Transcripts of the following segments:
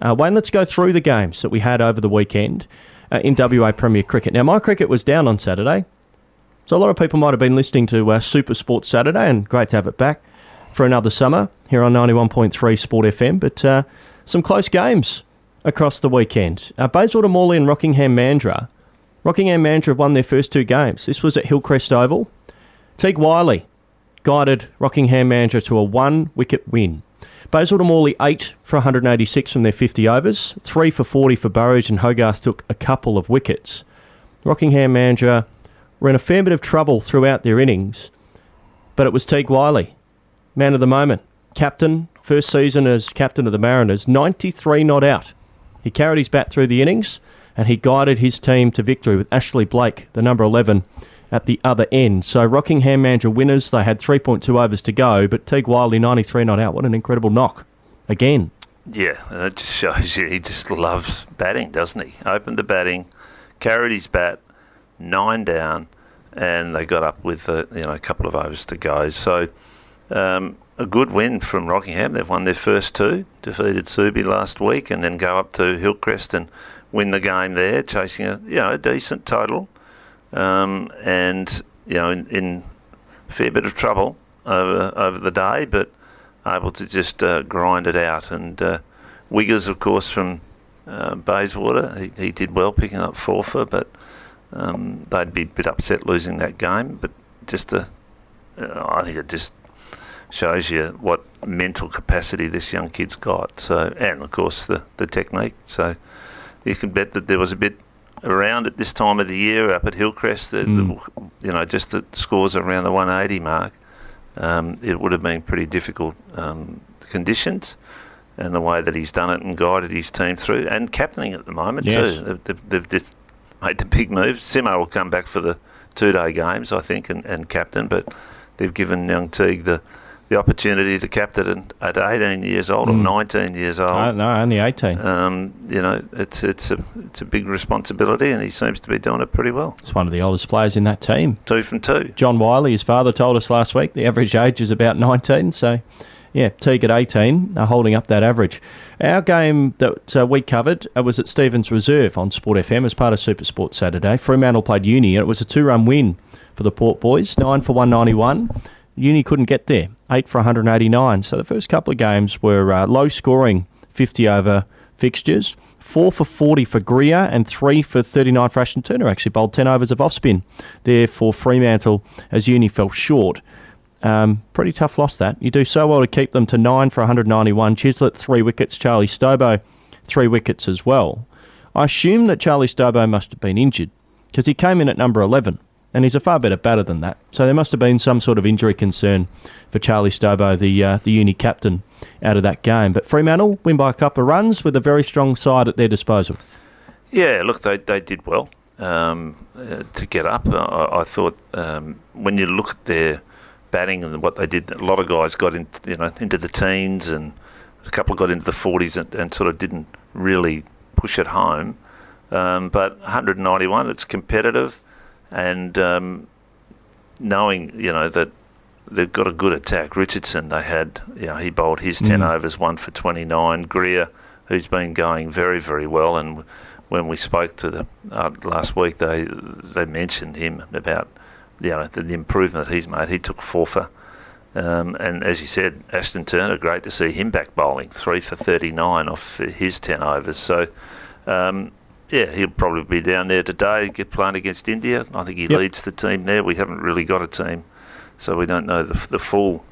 Uh, Wayne, let's go through the games that we had over the weekend uh, in WA Premier Cricket. Now, my cricket was down on Saturday, so a lot of people might have been listening to uh, Super Sports Saturday, and great to have it back for another summer here on 91.3 Sport FM. But uh, some close games across the weekend. Uh, Bayswater Morley and Rockingham Mandurah. Rockingham Mandurah have won their first two games. This was at Hillcrest Oval. Teague Wyllie guided Rockingham Mandurah to a one wicket win. Bayswater Morley 8 for 186 from their 50 overs, 3 for 40 for Burridge, and Hogarth took a couple of wickets. Rockingham Mandurah were in a fair bit of trouble throughout their innings, but it was Teague Wyllie, man of the moment, captain, first season as captain of the Mariners, 93 not out. He carried his bat through the innings and he guided his team to victory with Ashley Blake, the number 11, at the other end. So Rockingham Mandurah winners, they had 3.2 overs to go, but Teague Wyllie 93 not out. What an incredible knock. Again. Yeah, it just shows you he just loves batting, doesn't he? Opened the batting, carried his bat, nine down, and they got up with a, you know a couple of overs to go. So um, a good win from Rockingham. They've won their first two, defeated Subi last week, and then go up to Hillcrest and win the game there, chasing a you know a decent total, um, and you know in, in a fair bit of trouble over over the day, but able to just uh, grind it out. And uh, Wiggers, of course, from uh, Bayswater, he, he did well picking up four for, but um, they'd be a bit upset losing that game. But just I think it just shows you what mental capacity this young kid's got. So, and of course the the technique. So, you can bet that there was a bit around at this time of the year up at Hillcrest. The, Mm. the, you know, just the scores around the 180 mark. Um, it would have been pretty difficult um, conditions, and the way that he's done it and guided his team through, and captaining at the moment Yes. too. They've, they've just made the big move. Simo will come back for the two-day games, I think, and, and captain, but they've given young Teague the the opportunity to captain at, at 18 years old or Mm. 19 years old. No, no, only 18. Um, you know, it's it's a it's a big responsibility, and he seems to be doing it pretty well. He's one of the oldest players in that team. Two from two. John Wyllie, his father told us last week, the average age is about 19. So, yeah, Teague at 18 are holding up that average. Our game that uh, we covered uh, was at Stevens Reserve on Sport FM as part of Super Sports Saturday. Fremantle played Uni, and it was a two run win for the Port Boys, 9 for 191. Uni couldn't get there, 8 for 189. So the first couple of games were uh, low scoring 50 over fixtures. Four for 40 for Greer and three for 39 for Ashton Turner. Actually, bowled 10 overs of off spin there for Fremantle as Uni fell short. Um, pretty tough loss that. You do so well to keep them to nine for 191. Chislett, three wickets. Charlie Stobo, three wickets as well. I assume that Charlie Stobo must have been injured because he came in at number 11 and he's a far better batter than that. So there must have been some sort of injury concern for Charlie Stobo, the uh, the uni captain, out of that game. But Fremantle win by a couple of runs with a very strong side at their disposal. Yeah, look, they they did well um, uh, to get up. I, I thought um, when you look at their batting and what they did, a lot of guys got in, you know, into the teens, and a couple got into the forties and, and sort of didn't really push it home. Um, but 191, it's competitive, and um, knowing you know that they've got a good attack. Richardson, they had, you know, he bowled his 10 Mm. overs, one for 29. Greer, who's been going very, very well, and when we spoke to them uh, last week, they they mentioned him about you know the, the improvement he's made. He took four for, um, and as you said, Ashton Turner, great to see him back bowling, three for 39 off his 10 overs. So. Um, yeah, he'll probably be down there today, get playing against India. I think he Yep. leads the team there. We haven't really got a team, so we don't know the, the full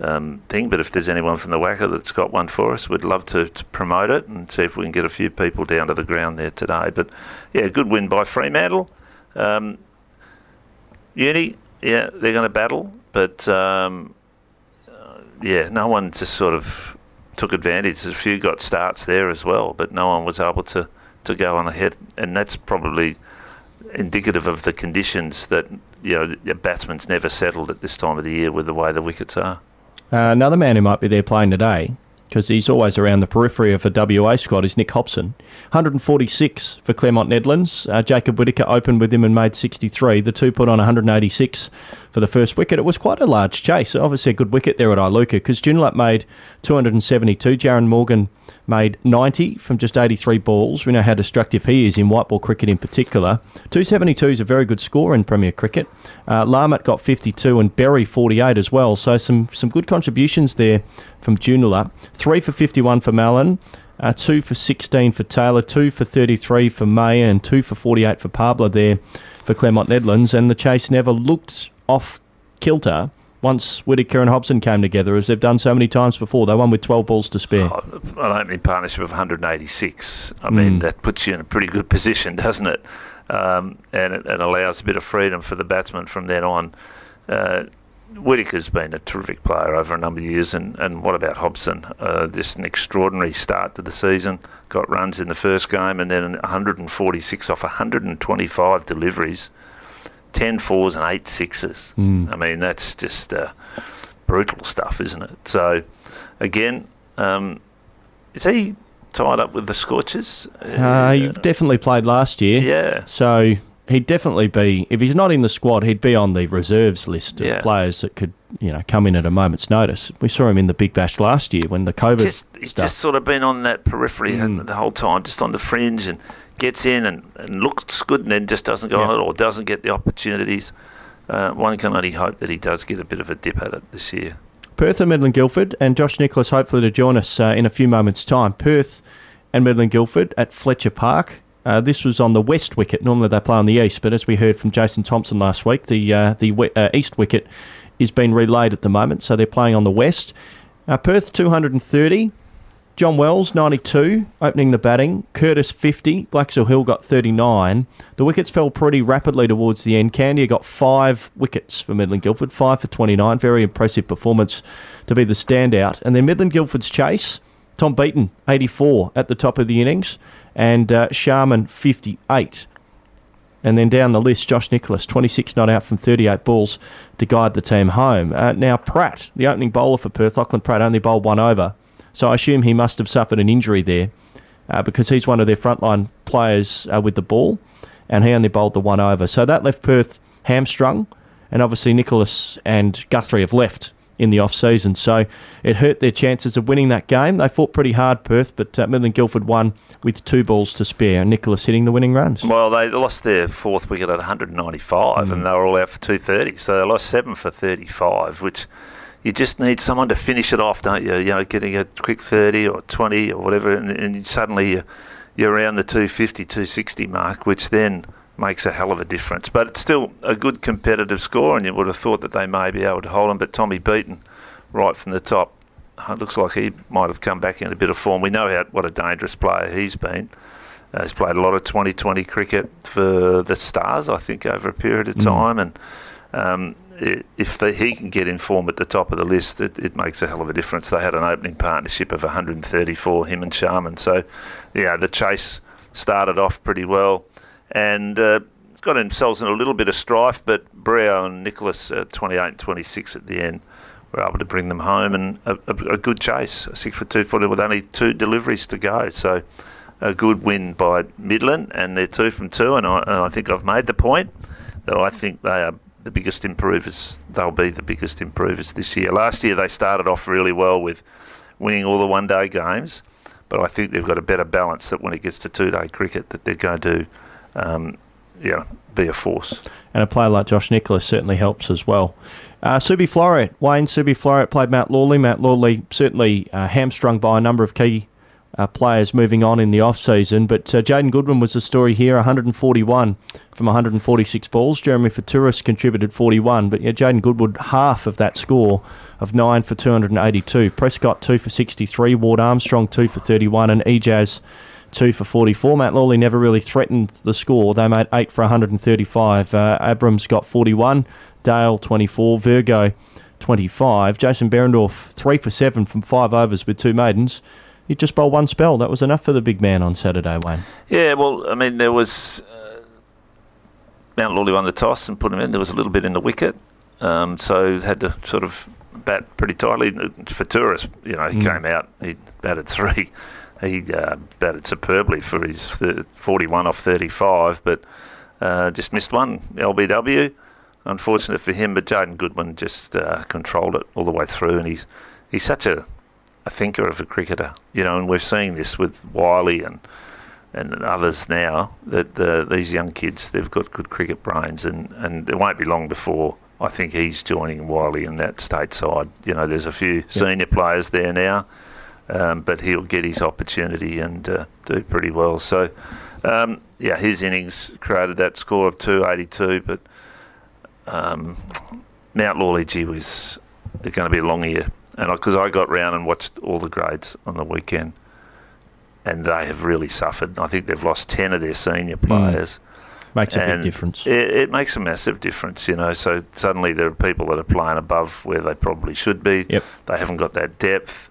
um, thing. But if there's anyone from the WACA that's got one for us, we'd love to, to promote it and see if we can get a few people down to the ground there today. But yeah, good win by Fremantle. Um, Uni, yeah, they're going to battle, but um, uh, yeah, no one just sort of took advantage. A few got starts there as well, but no one was able to, to go on ahead, and that's probably indicative of the conditions that you know the batsman's never settled at this time of the year with the way the wickets are. Uh, another man who might be there playing today, because he's always around the periphery of the WA squad, is Nick Hobson. 146 for Claremont Nedlands. Uh, Jacob Whitaker opened with him and made 63. The two put on 186 for the first wicket. It was quite a large chase. Obviously, a good wicket there at Iluka because Joondalup made 272. Jaron Morgan made 90 from just 83 balls. We know how destructive he is in white ball cricket in particular. 272 is a very good score in Premier Cricket. Uh, got 52 and Berry 48 as well. So some, some good contributions there from Joondalup. Three for 51 for Mallin. Uh, two for 16 for Taylor, two for 33 for May, and two for 48 for Pablo there for Claremont Nedlands. And the chase never looked off kilter once Whitaker and Hobson came together, as they've done so many times before. They won with 12 balls to spare. Oh, an opening partnership of 186. I mean, mm. that puts you in a pretty good position, doesn't it? Um, and it, it, allows a bit of freedom for the batsman from then on. Uh, Whitaker's been a terrific player over a number of years, and, and what about Hobson? Uh, just an extraordinary start to the season. Got runs in the first game, and then 146 off 125 deliveries. 10 fours and 8 sixes. Mm. I mean, that's just uh, brutal stuff, isn't it? So, again, um, is he tied up with the Scorchers? Uh, he definitely played last year. Yeah. So he'd definitely be, if he's not in the squad, he'd be on the reserves list of yeah. players that could, you know, come in at a moment's notice. We saw him in the Big Bash last year when the COVID. Just, he's stuff. just sort of been on that periphery mm. the whole time, just on the fringe and gets in and, and looks good and then just doesn't go yeah. on it or doesn't get the opportunities. Uh, one can only hope that he does get a bit of a dip at it this year. Perth and Midland Guildford, and Josh Nicholas hopefully to join us uh, in a few moments' time. Perth and Midland Guildford at Fletcher Park. Uh, this was on the west wicket. Normally they play on the east, but as we heard from Jason Thompson last week, the uh, the uh, east wicket is being relayed at the moment, so they're playing on the west. Uh, Perth 230, John Wells, 92, opening the batting. Curtis, 50. Blaxall Hill got 39. The wickets fell pretty rapidly towards the end. Candia got five wickets for Midland Guildford, five for 29. Very impressive performance to be the standout. And then Midland Guildford's chase, Tom Beaton, 84 at the top of the innings, and uh, Sharman, 58. And then down the list, Josh Nicholas, 26 not out from 38 balls to guide the team home. Uh, now, Pratt, the opening bowler for Perth, Lachlan Pratt, only bowled one over. So I assume he must have suffered an injury there uh, because he's one of their frontline players uh, with the ball, and he only bowled the one over. So that left Perth hamstrung, and obviously Nicholas and Guthrie have left in the off season. So it hurt their chances of winning that game. They fought pretty hard, Perth, but uh, Midland Guildford won with two balls to spare. Nicholas hitting the winning runs. Well, they lost their fourth wicket at 195, mm. and they were all out for 230. So they lost seven for 35, which you just need someone to finish it off, don't you? You know, getting a quick 30 or 20 or whatever, and, and suddenly you're, you're around the 250, 260 mark, which then makes a hell of a difference. But it's still a good competitive score, and you would have thought that they may be able to hold them. But Tommy Beaton, right from the top, it uh, looks like he might have come back in a bit of form. We know how, what a dangerous player he's been. Uh, he's played a lot of 2020 cricket for the Stars, I think, over a period of mm. time, mm. and um, if he can get in form at the top of the list, it, it, makes a hell of a difference. They had an opening partnership of 134, him and Sharman. So, yeah, the chase started off pretty well and uh, got themselves in a little bit of strife, but Brio and Nicholas, uh, 28 and 26 at the end, were able to bring them home and a, a, a good chase, a six for two footer with only two deliveries to go. So, a good win by Midland, and they're two from two. And I, and I think I've made the point that I think they are the biggest improvers. They'll be the biggest improvers this year. Last year they started off really well with winning all the one day games, but I think they've got a better balance that when it gets to two day cricket that they're going to, um, yeah, be a force. And a player like Josh Nicholas certainly helps as well. Uh, Subi Floreat, Wayne Subi Floreat played Mount Lawley. Mount Lawley certainly uh, hamstrung by a number of key uh, players moving on in the off season. But uh, Jayden Goodwin was the story here 141 from 146 balls. Jeremy Faturis contributed 41. But yeah, Jayden Goodwin, half of that score of 9 for 282. Prescott, 2 for 63. Ward Armstrong, 2 for 31. And Ejaz, 2 for 44. Mount Lawley never really threatened the score. They made 8 for 135. Uh, Abrams got 41. Dale, 24. Virgo, 25. Jason Behrendorff, 3 for 7 from 5 overs with two maidens he just bowled one spell. That was enough for the big man on Saturday, Wayne. Yeah, well, I mean, there was uh, Mount Lawley won the toss and put him in. There was a little bit in the wicket, um, so had to sort of bat pretty tightly. For tourists, you know, he mm. came out, he batted three. He uh, batted superbly for his 41 off 35, but uh, just missed one LBW. Unfortunate for him, but Jayden Goodwin just uh, controlled it all the way through, and he's he's such a a thinker of a cricketer. You know, and we're seeing this with Wyllie and and others now that the, these young kids they've got good cricket brains, and and it won't be long before I think he's joining Wyllie in that state side. You know, there's a few senior players there now, um, but he'll get his opportunity and uh, do pretty well. So, um, yeah, his innings created that score of 282, but um, Mount Lawley, gee was it's going to be a long year. And because I, I got round and watched all the grades on the weekend, and they have really suffered. I think they've lost 10 of their senior Hmm. players. Makes a big difference. It, it makes a massive difference, you know. So suddenly there are people that are playing above where they probably should be. Yep. They haven't got that depth,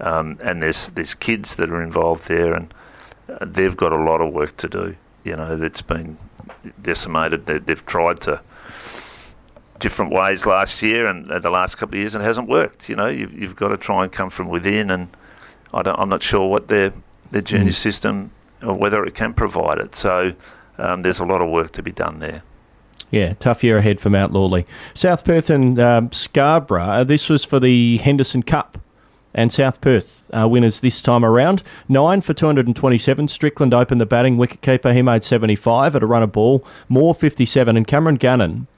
um, and there's there's kids that are involved there, and uh, they've got a lot of work to do. You know, that's been decimated. They, they've tried to different ways last year and uh, the last couple of years, and it hasn't worked. You know, you've, you've got to try and come from within, and I don't, I'm not sure what their their junior Mm. system or whether it can provide it. So um, there's a lot of work to be done there. Yeah, tough year ahead for Mount Lawley. South Perth and um, Scarborough. uh, This was for the Henderson Cup. And South Perth uh, winners this time around. Nine for 227. Strickland opened the batting. Wicketkeeper, he made 75 at a run of ball. Moore, 57. And Cameron Gannon,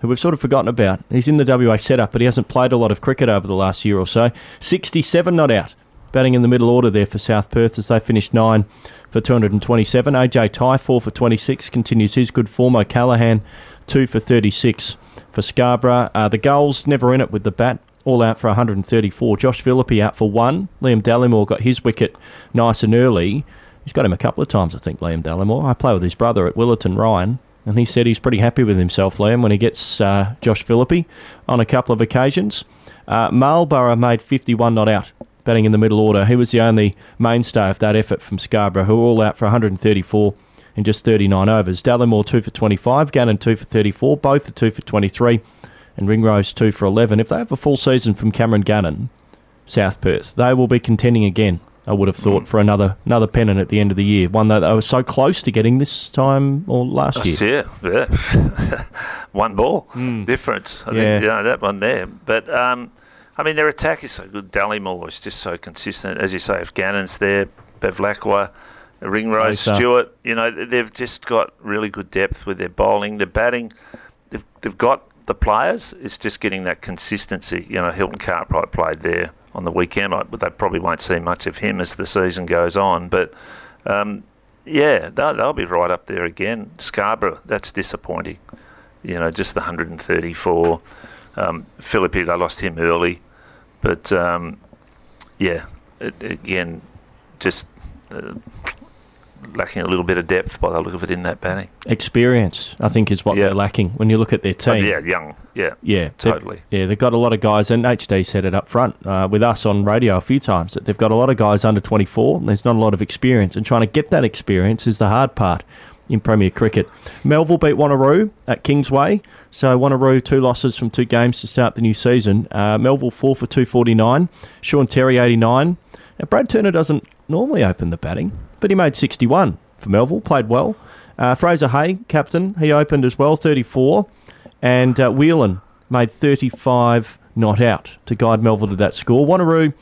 who we've sort of forgotten about. He's in the WA setup, but he hasn't played a lot of cricket over the last year or so. 67 not out. Batting in the middle order there for South Perth as they finished nine for 227. AJ Tye, four for 26, continues his good form. O'Callaghan, two for 36 for Scarborough. Uh, the goals never in it with the bat. All out for 134. Josh Philippe out for one. Liam Dallimore got his wicket nice and early. He's got him a couple of times, I think, Liam Dallimore. I play with his brother at Willetton, Ryan, and he said he's pretty happy with himself, Liam, when he gets uh, Josh Philippe on a couple of occasions. Uh, Marlborough made 51 not out, batting in the middle order. He was the only mainstay of that effort from Scarborough, who were all out for 134 in just 39 overs. Dallimore 2 for 25, Gannon 2 for 34, both are 2 for 23, and Ringrose 2 for 11. If they have a full season from Cameron Gannon, South Perth, they will be contending again. I would have thought for another another pennant at the end of the year, one that they were so close to getting this time or last year. Yeah, yeah. one ball difference. I. Yeah. think you know, that one there. But um, I mean, their attack is so good. Dallimore is just so consistent, as you say. If Gannon's there, Bevlakwa, Ringrose. Stewart, you know, they've just got really good depth with their bowling, their batting. They've, they've got the players. It's just getting that consistency. You know, Hilton Cartwright played there on the weekend, I- they probably won't see much of him as the season goes on. But um, yeah, they'll, they'll be right up there again. Scarborough, that's disappointing. You know, just the 134. Um, Philippe, they lost him early. But um, yeah, it, again, just uh, lacking a little bit of depth by the look of it in that batting. Experience, I think, is what Yeah. they're lacking when you look at their team. yeah, young. Yeah, Yeah, totally. Yeah, they've got a lot of guys, and HD said it up front uh, with us on radio a few times that they've got a lot of guys under 24, and there's not a lot of experience, and trying to get that experience is the hard part in Premier Cricket. Melville beat Wanneroo at Kingsway, so Wanneroo two losses from two games to start the new season. Uh, Melville four for 249, Sean Terry 89. Now, Brad Turner doesn't normally open the batting, but he made 61 for Melville, played well. Uh, Fraser Hay, captain, he opened as well, 34. And uh, Whelan made 35 not out to guide Melville to that score. Wanneroo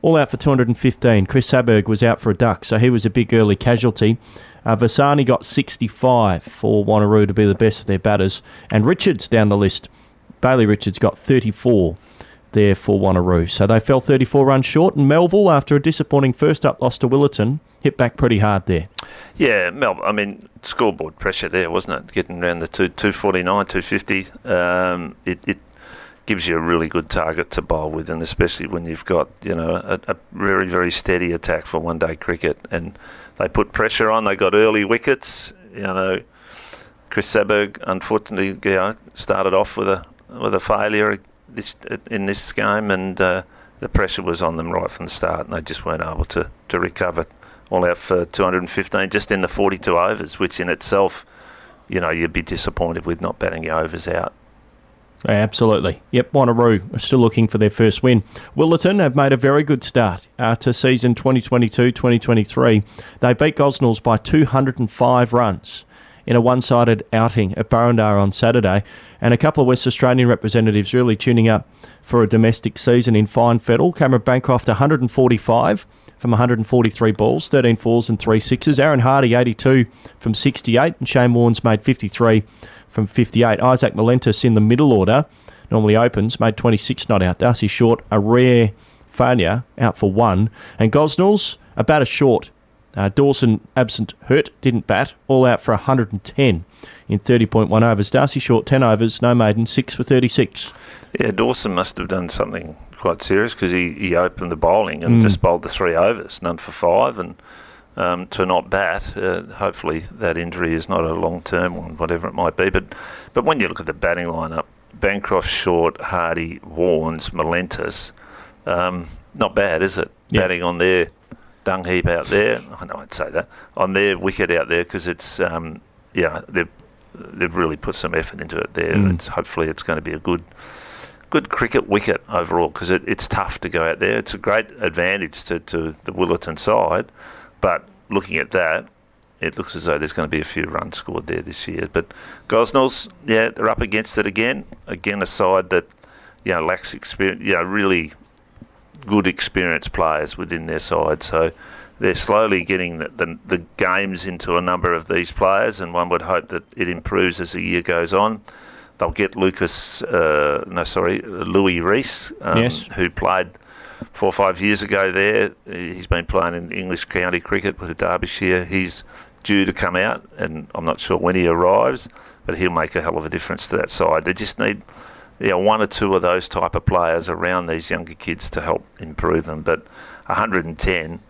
all out for 215. Chris Saberg was out for a duck, so he was a big early casualty. Uh, Vasani got 65 for Wanneroo to be the best of their batters. And Richards down the list. Bailey Richards got 34 there for Wanneroo. So they fell 34 runs short, and Melville, after a disappointing first up loss to Willetton, hit back pretty hard there. Yeah, Mel. I mean, scoreboard pressure there, wasn't it? Getting around the two two forty nine, two fifty. Um, it it gives you a really good target to bowl with, and especially when you've got you know a, a very very steady attack for one day cricket, and they put pressure on. They got early wickets. You know, Chris Saberg unfortunately you know, started off with a with a failure this in this game, and uh, the pressure was on them right from the start, and they just weren't able to to recover all out for 215 just in the 42 overs, which in itself, you know, you'd be disappointed with not batting your overs out. Absolutely. Yep, Wanneroo are still looking for their first win. Willetton have made a very good start uh, to season 2022-2023. They beat Gosnells by 205 runs in a one-sided outing at Burrendah on Saturday, and a couple of West Australian representatives really tuning up for a domestic season in fine fettle. Cameron Bancroft 145 from 143 balls, 13 fours and 3 sixes. Aaron Hardy 82 from 68, and Shane Warnes made 53 from 58. Isaac Malentis in the middle order normally opens, made 26 not out. Darcy Short, a rare failure, out for one. And Gosnells, about a short. Uh, Dawson, absent hurt, didn't bat, all out for 110 in 30.1 overs. Darcy Short, 10 overs, no maiden, 6 for 36. Yeah, Dawson must have done something quite serious because he, he opened the bowling and mm. just bowled the three overs, none for five, and um, to not bat. Uh, hopefully, that injury is not a long term one, whatever it might be. But but when you look at the batting lineup, Bancroft, Short, Hardy, Warnes, Malentis. Um, not bad, is it? Yep. Batting on their dung heap out there. I know I'd say that on their wicket out there because it's um, yeah they've they've really put some effort into it there. Mm. It's, hopefully, it's going to be a good good cricket wicket overall because it, it's tough to go out there. It's a great advantage to, to the Willetton side, but looking at that, it looks as though there's going to be a few runs scored there this year. But Gosnells, yeah, they're up against it again. Again, a side that you know lacks experience. You know, really good experienced players within their side. So they're slowly getting the, the, the, games into a number of these players, and one would hope that it improves as the year goes on. They'll get Lucas, uh, no, sorry, Luis Reece, um, yes. who played four or five years ago there. He's been playing in English county cricket with the Derbyshire. He's due to come out, and I'm not sure when he arrives, but he'll make a hell of a difference to that side. They just need know, one or two of those type of players around these younger kids to help improve them. But 110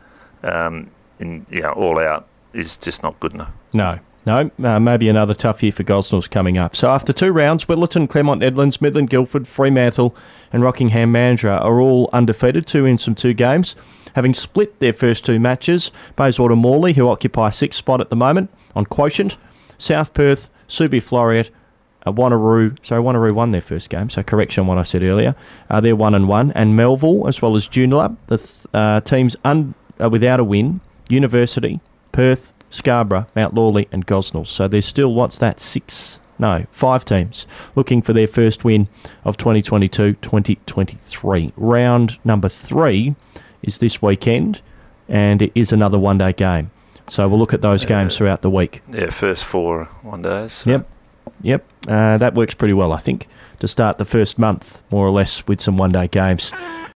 um, in you know, all out is just not good enough. No. No, uh, maybe another tough year for Gosnells coming up. So after two rounds, Willetton, Claremont Nedlands, Midland Guildford, Fremantle and Rockingham Mandurah are all undefeated, two wins from two games having split their first two matches. Bayswater Morley, who occupy sixth spot at the moment on quotient. South Perth, Subi Floreat, uh, Wanneroo, sorry, Wanneroo won their first game, so correction on what I said earlier. Uh, they're one and one, and Melville as well as Joondalup, the th- uh, teams un- uh, without a win. University, Perth, Scarborough, Mount Lawley, and Gosnells. So there's still what's that six? No, five teams looking for their first win of 2022-2023. Round number three is this weekend, and it is another one day game. So we'll look at those games throughout the week. Yeah, first four one days. So. Yep, yep. Uh, that works pretty well, I think, to start the first month, more or less, with some one day games.